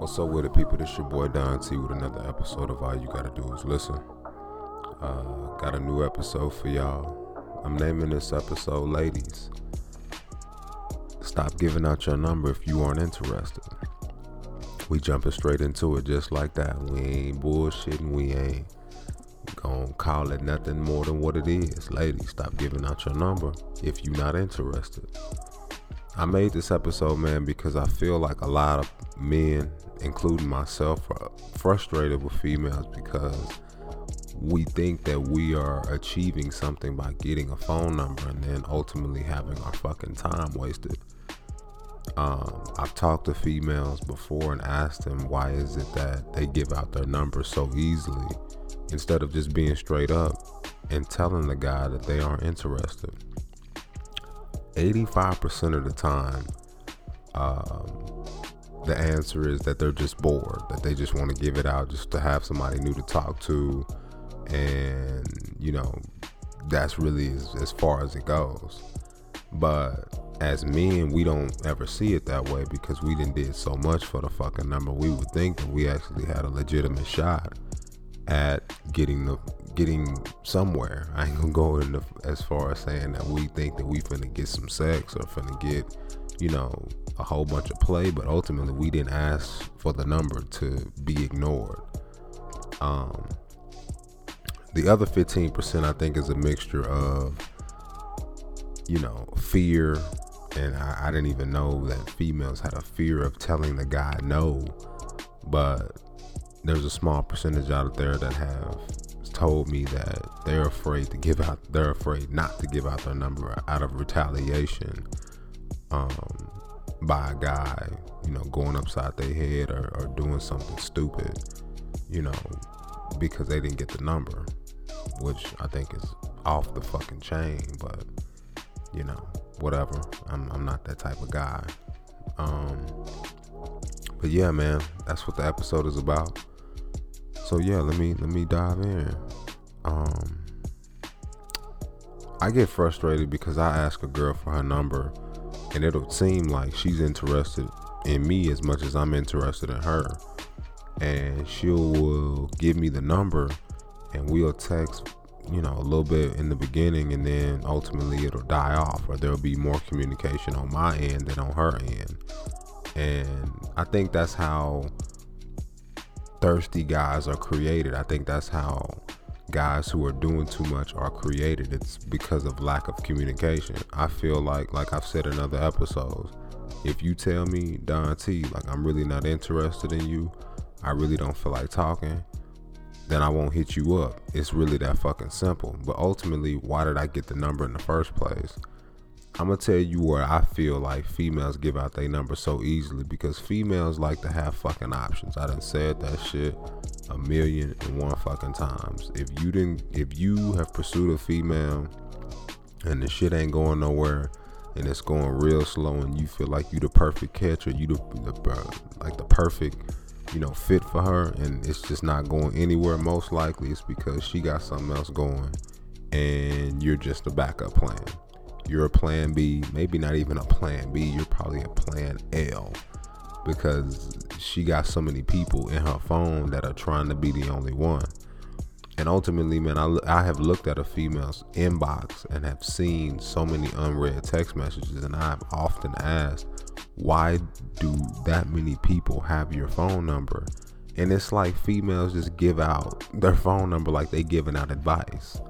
What's up with it, people? This your boy Don T with another episode of All You Gotta Do Is Listen. Uh, got a new episode for y'all. I'm naming this episode Ladies. Stop giving out your number if you aren't interested. We jumping straight into it just like that. We ain't bullshitting. We ain't gonna call it nothing more than what it is. Ladies, stop giving out your number if you're not interested. I made this episode, man, because I feel like a lot of men, including myself, are frustrated with females because we think that we are achieving something by getting a phone number and then ultimately having our fucking time wasted. Um, I've talked to females before and asked them why is it that they give out their number so easily instead of just being straight up and telling the guy that they aren't interested. 85% of the time, um, the answer is that they're just bored, that they just want to give it out just to have somebody new to talk to. And, you know, that's really as, as far as it goes. But as men, we don't ever see it that way because we didn't did so much for the fucking number. We would think that we actually had a legitimate shot at getting the getting somewhere. I ain't gonna go in the, as far as saying that we think that we finna get some sex or finna get, you know, a whole bunch of play, but ultimately we didn't ask for the number to be ignored. Um, the other 15% I think is a mixture of, you know, fear, and I, I didn't even know that females had a fear of telling the guy no, but there's a small percentage out there that have told me that they're afraid to give out they're afraid not to give out their number out of retaliation um, by a guy you know going upside their head or, or doing something stupid you know because they didn't get the number which i think is off the fucking chain but you know whatever. I'm, I'm not that type of guy. Um, but yeah man that's what the episode is about. So yeah, let me let me dive in. Um, I get frustrated because I ask a girl for her number, and it'll seem like she's interested in me as much as I'm interested in her, and she'll will give me the number, and we'll text, you know, a little bit in the beginning, and then ultimately it'll die off, or there'll be more communication on my end than on her end, and I think that's how thirsty guys are created. I think that's how guys who are doing too much are created. It's because of lack of communication. I feel like, like I've said in other episodes, if you tell me, Don T, like I'm really not interested in you, I really don't feel like talking, then I won't hit you up. It's really that fucking simple. But ultimately, why did I get the number in the first place? I'm gonna tell you where I feel like females give out their number so easily because females like to have fucking options. I done said that shit a million and one fucking times. If you didn't, if you have pursued a female and the shit ain't going nowhere and it's going real slow and you feel like you the perfect catch or you the, the like the perfect you know fit for her and it's just not going anywhere most likely it's because she got something else going and you're just a backup plan you're a plan B, maybe not even a plan B, you're probably a plan L because she got so many people in her phone that are trying to be the only one. And ultimately, man, I, I have looked at a female's inbox and have seen so many unread text messages, and I've often asked, why do that many people have your phone number? And it's like females just give out their phone number like they giving out advice.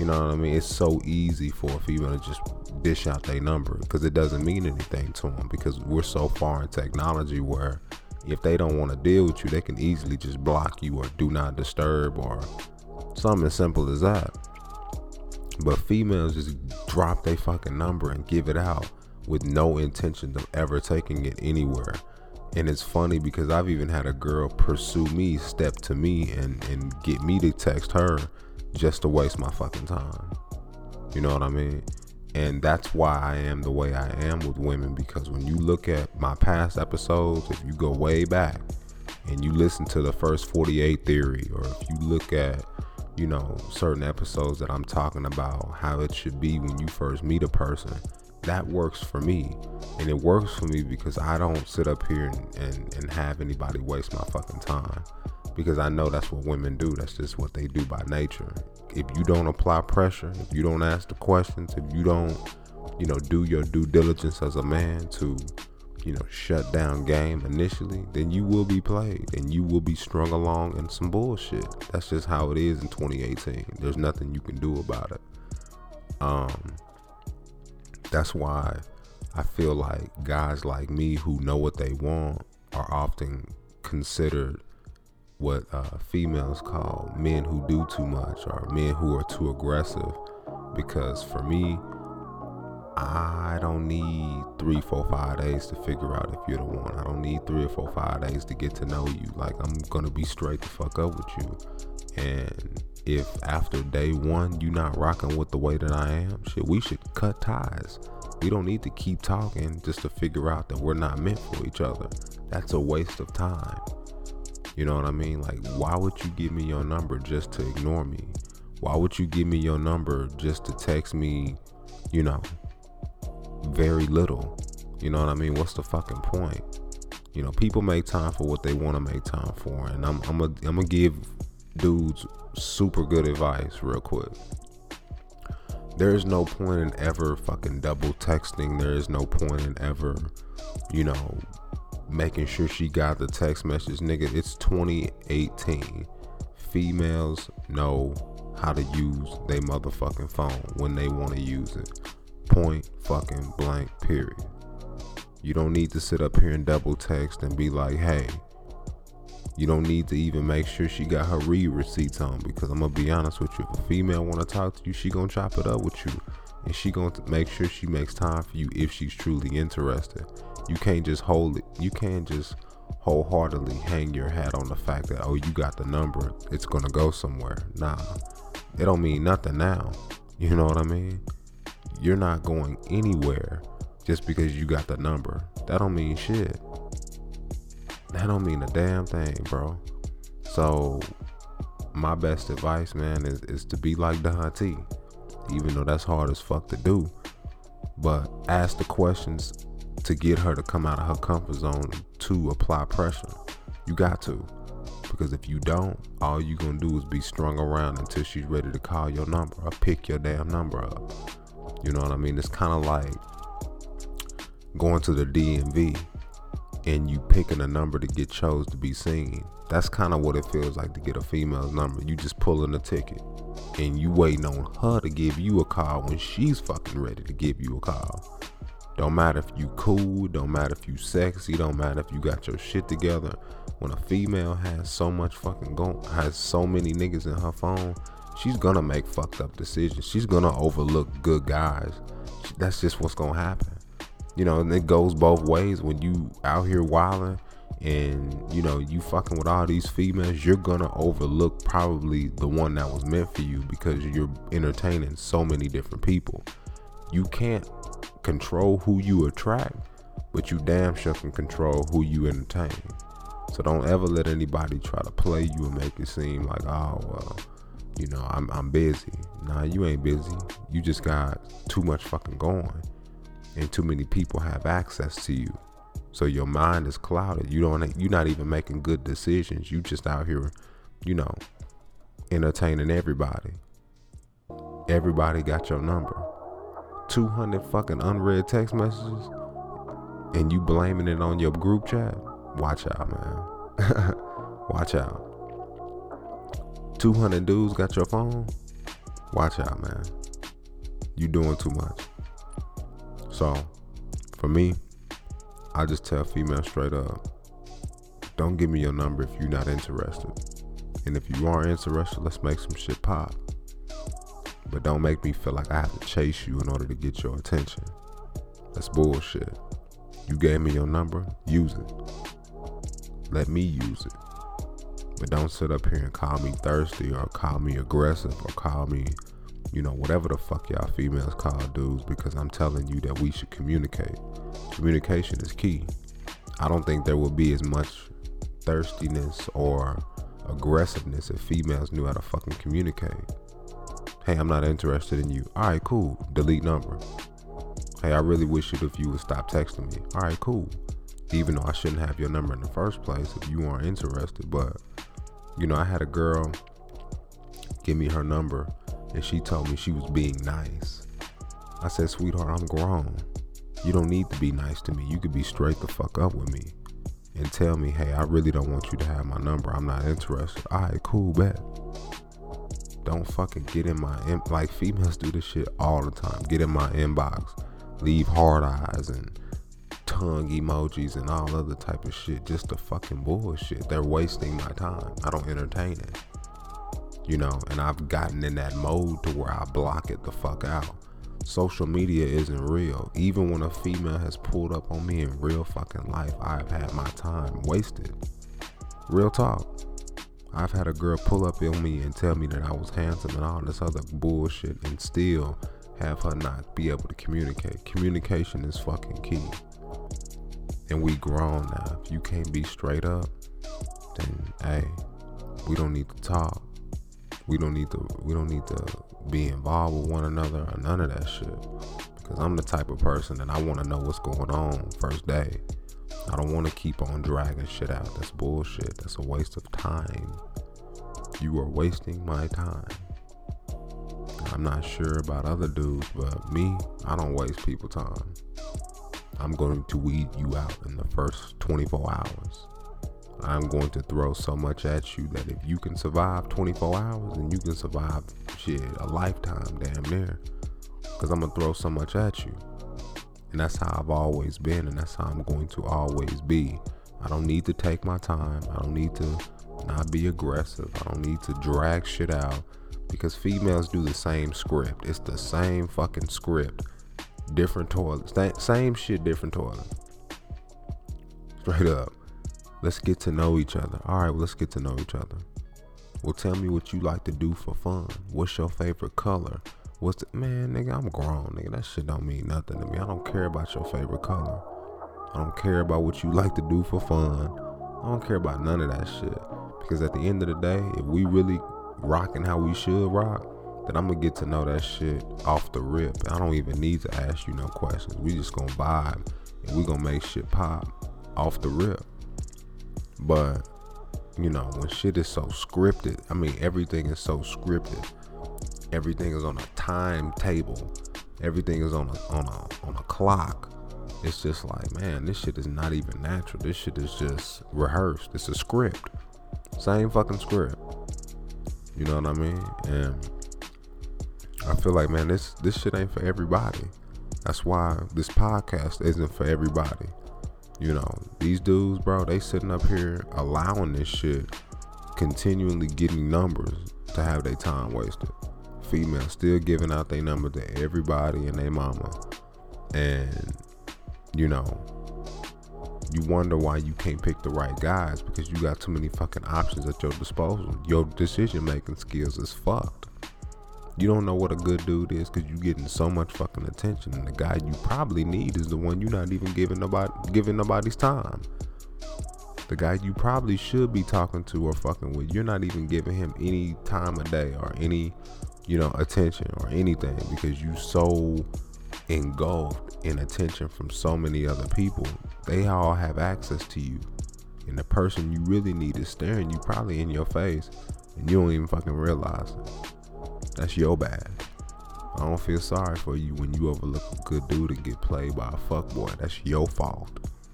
You know what I mean? It's so easy for a female to just dish out their number because it doesn't mean anything to them because we're so far in technology where if they don't want to deal with you, they can easily just block you or do not disturb or something as simple as that. But females just drop their fucking number and give it out with no intention of ever taking it anywhere. And it's funny because I've even had a girl pursue me, step to me, and, and get me to text her just to waste my fucking time. You know what I mean? And that's why I am the way I am with women because when you look at my past episodes, if you go way back and you listen to the first 48 theory, or if you look at, you know, certain episodes that I'm talking about, how it should be when you first meet a person, that works for me. And it works for me because I don't sit up here and, and, and have anybody waste my fucking time. Because I know that's what women do. That's just what they do by nature. If you don't apply pressure, if you don't ask the questions, if you don't, you know, do your due diligence as a man to, you know, shut down game initially, then you will be played and you will be strung along in some bullshit. That's just how it is in 2018. There's nothing you can do about it. Um, that's why I feel like guys like me who know what they want are often considered what uh, females call men who do too much or men who are too aggressive. Because for me, I don't need three, four, five days to figure out if you're the one. I don't need three or four, five days to get to know you. Like I'm gonna be straight the fuck up with you. And if after day one you're not rocking with the way that I am, shit, we should cut ties. We don't need to keep talking just to figure out that we're not meant for each other. That's a waste of time. You know what I mean? Like, why would you give me your number just to ignore me? Why would you give me your number just to text me, you know, very little? You know what I mean? What's the fucking point? You know, people make time for what they want to make time for, and I'm I'm gonna I'm gonna give dudes super good advice real quick. There is no point in ever fucking double texting. There is no point in ever, you know, making sure she got the text message. Nigga, it's 2018. Females know how to use their motherfucking phone when they want to use it. Point fucking blank, period. You don't need to sit up here and double text and be like, hey, you don't need to even make sure she got her read receipts on because I'm gonna be honest with you. If a female wanna talk to you, she gonna chop it up with you, and she gonna make sure she makes time for you if she's truly interested. You can't just hold it. You can't just wholeheartedly hang your hat on the fact that oh you got the number, it's gonna go somewhere. Nah, it don't mean nothing now. You know what I mean? You're not going anywhere just because you got the number. That don't mean shit that don't mean a damn thing, bro. So my best advice, man, is, is to be like T. Even though that's hard as fuck to do. But ask the questions to get her to come out of her comfort zone to apply pressure. You got to. Because if you don't, all you're gonna do is be strung around until she's ready to call your number or pick your damn number up. You know what I mean? It's kind of like going to the DMV and you picking a number to get chose to be seen. That's kind of what it feels like to get a female's number. You just pulling a ticket and you waiting on her to give you a call when she's fucking ready to give you a call. Don't matter if you cool, don't matter if you sexy, don't matter if you got your shit together. When a female has so much fucking go has so many niggas in her phone, she's gonna make fucked up decisions. She's gonna overlook good guys. That's just what's gonna happen you know, and it goes both ways. When you out here wilding and you know you fucking with all these females, you're gonna overlook probably the one that was meant for you because you're entertaining so many different people. You can't control who you attract, but you damn sure can control who you entertain. So don't ever let anybody try to play you and make it seem like, oh well, you know, I'm I'm busy. Nah, you ain't busy. You just got too much fucking going and too many people have access to you. So your mind is clouded. You don't you're not even making good decisions. You just out here, you know, entertaining everybody. Everybody got your number. 200 fucking unread text messages and you blaming it on your group chat. Watch out, man. Watch out. 200 dudes got your phone. Watch out, man. You doing too much. So, for me, I just tell females straight up don't give me your number if you're not interested. And if you are interested, let's make some shit pop. But don't make me feel like I have to chase you in order to get your attention. That's bullshit. You gave me your number, use it. Let me use it. But don't sit up here and call me thirsty or call me aggressive or call me you know, whatever the fuck y'all females call dudes, because I'm telling you that we should communicate. Communication is key. I don't think there would be as much thirstiness or aggressiveness if females knew how to fucking communicate. Hey, I'm not interested in you. All right, cool. Delete number. Hey, I really wish it if you would stop texting me. All right, cool. Even though I shouldn't have your number in the first place if you aren't interested. But, you know, I had a girl give me her number and she told me she was being nice. I said, sweetheart, I'm grown. You don't need to be nice to me. You could be straight the fuck up with me and tell me, hey, I really don't want you to have my number. I'm not interested. All right, cool, bet. Don't fucking get in my in- like females do this shit all the time. Get in my inbox, leave hard eyes and tongue emojis and all other type of shit. Just the fucking bullshit. They're wasting my time. I don't entertain it. You know, and I've gotten in that mode to where I block it the fuck out social media isn't real. Even when a female has pulled up on me in real fucking life, I've had my time wasted. Real talk. I've had a girl pull up on me and tell me that I was handsome and all this other bullshit and still have her not be able to communicate. Communication is fucking key. And we grown now. If you can't be straight up, then hey, we don't need to talk. We don't need to we don't need to be involved with one another or none of that shit. Because I'm the type of person that I want to know what's going on first day. I don't want to keep on dragging shit out. That's bullshit. That's a waste of time. You are wasting my time. I'm not sure about other dudes, but me, I don't waste people time. I'm going to weed you out in the first 24 hours. I'm going to throw so much at you that if you can survive 24 hours, then you can survive shit a lifetime, damn near. Because I'm going to throw so much at you. And that's how I've always been, and that's how I'm going to always be. I don't need to take my time. I don't need to not be aggressive. I don't need to drag shit out because females do the same script. It's the same fucking script. Different toilets. Same shit, different toilet. Straight up. Let's get to know each other. All right, well, let's get to know each other. Well, tell me what you like to do for fun. What's your favorite color? What's the man, nigga? I'm grown, nigga. That shit don't mean nothing to me. I don't care about your favorite color. I don't care about what you like to do for fun. I don't care about none of that shit. Because at the end of the day, if we really rocking how we should rock, then I'm gonna get to know that shit off the rip. I don't even need to ask you no questions. We just gonna vibe and we gonna make shit pop off the rip. But you know, when shit is so scripted, I mean, everything is so scripted. Everything is on a timetable. Everything is on a on a on a clock. It's just like, man, this shit is not even natural. This shit is just rehearsed. It's a script. Same fucking script. You know what I mean? And I feel like, man, this this shit ain't for everybody. That's why this podcast isn't for everybody. You know, these dudes, bro, they sitting up here allowing this shit, continually getting numbers to have their time wasted. Females still giving out their number to everybody and their mama. And, you know, you wonder why you can't pick the right guys because you got too many fucking options at your disposal. Your decision making skills is fucked. You don't know what a good dude is because you're getting so much fucking attention, and the guy you probably need is the one you're not even giving nobody giving nobody's time. The guy you probably should be talking to or fucking with, you're not even giving him any time of day or any, you know, attention or anything because you so engulfed in attention from so many other people. They all have access to you. And the person you really need is staring you probably in your face and you don't even fucking realize it. That's your bad. I don't feel sorry for you when you overlook a good dude and get played by a fuckboy. That's your fault.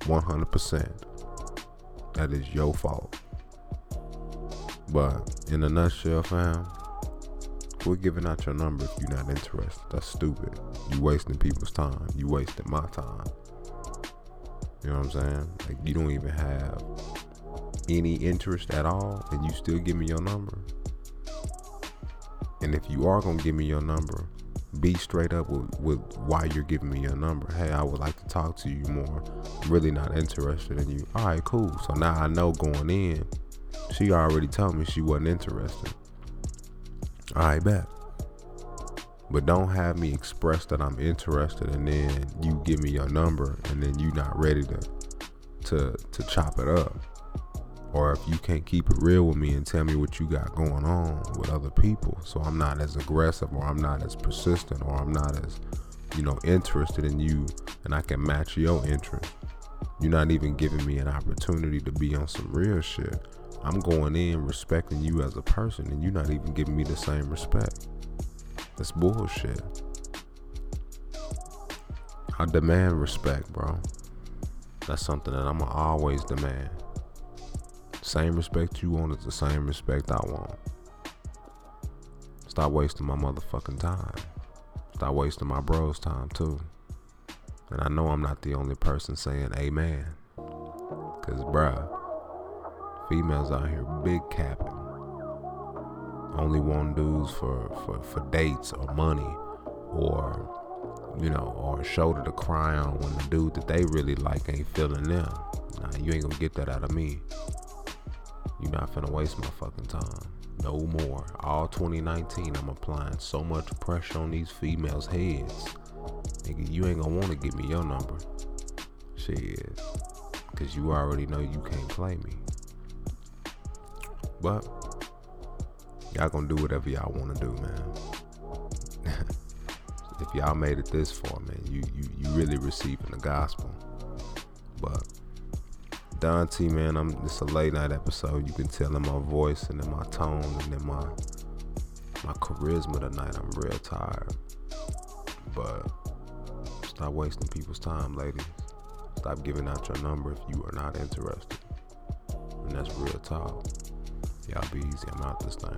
100%. That is your fault. But in a nutshell, fam, quit giving out your number if you're not interested. That's stupid. You wasting people's time. You wasting my time. You know what I'm saying? Like you don't even have any interest at all, and you still give me your number. And if you are gonna give me your number, be straight up with, with why you're giving me your number. Hey, I would like to talk to you more. I'm really not interested in you. All right, cool. So now I know going in, she already told me she wasn't interested. Right, bet. But don't have me express that I'm interested and then you give me your number and then you're not ready to to to chop it up or if you can't keep it real with me and tell me what you got going on with other people so i'm not as aggressive or i'm not as persistent or i'm not as you know, interested in you and I can match your interest. You're not even giving me an opportunity to be on some real shit. I'm going in respecting you as a person and you're not even giving me the same respect. That's bullshit. I demand respect, bro. That's something that I'm gonna always demand. Same respect you want is the same respect I want. Stop wasting my motherfucking time. Stop wasting my bro's time too. And I know I'm not the only person saying amen. Cause bruh, females out here big capping. Only want dudes for, for, for dates or money or you know, or a shoulder to cry on when the dude that they really like ain't feeling them. Nah, you ain't gonna get that out of me. You're not finna waste my fucking time. No more. All 2019, I'm applying so much pressure on these females' heads. Nigga, you ain't gonna wanna give me your number. Shit. Cause you already know you can't play me. But y'all gonna do whatever y'all wanna do, man. if y'all made it this far, man, you you you really receiving the gospel. But Don T, man, I'm it's a late night episode. You can tell in my voice and in my tone and in my my charisma tonight. I'm real tired. But stop wasting people's time, ladies. Stop giving out your number if you are not interested. And that's real talk. Y'all be easy. I'm out this thing.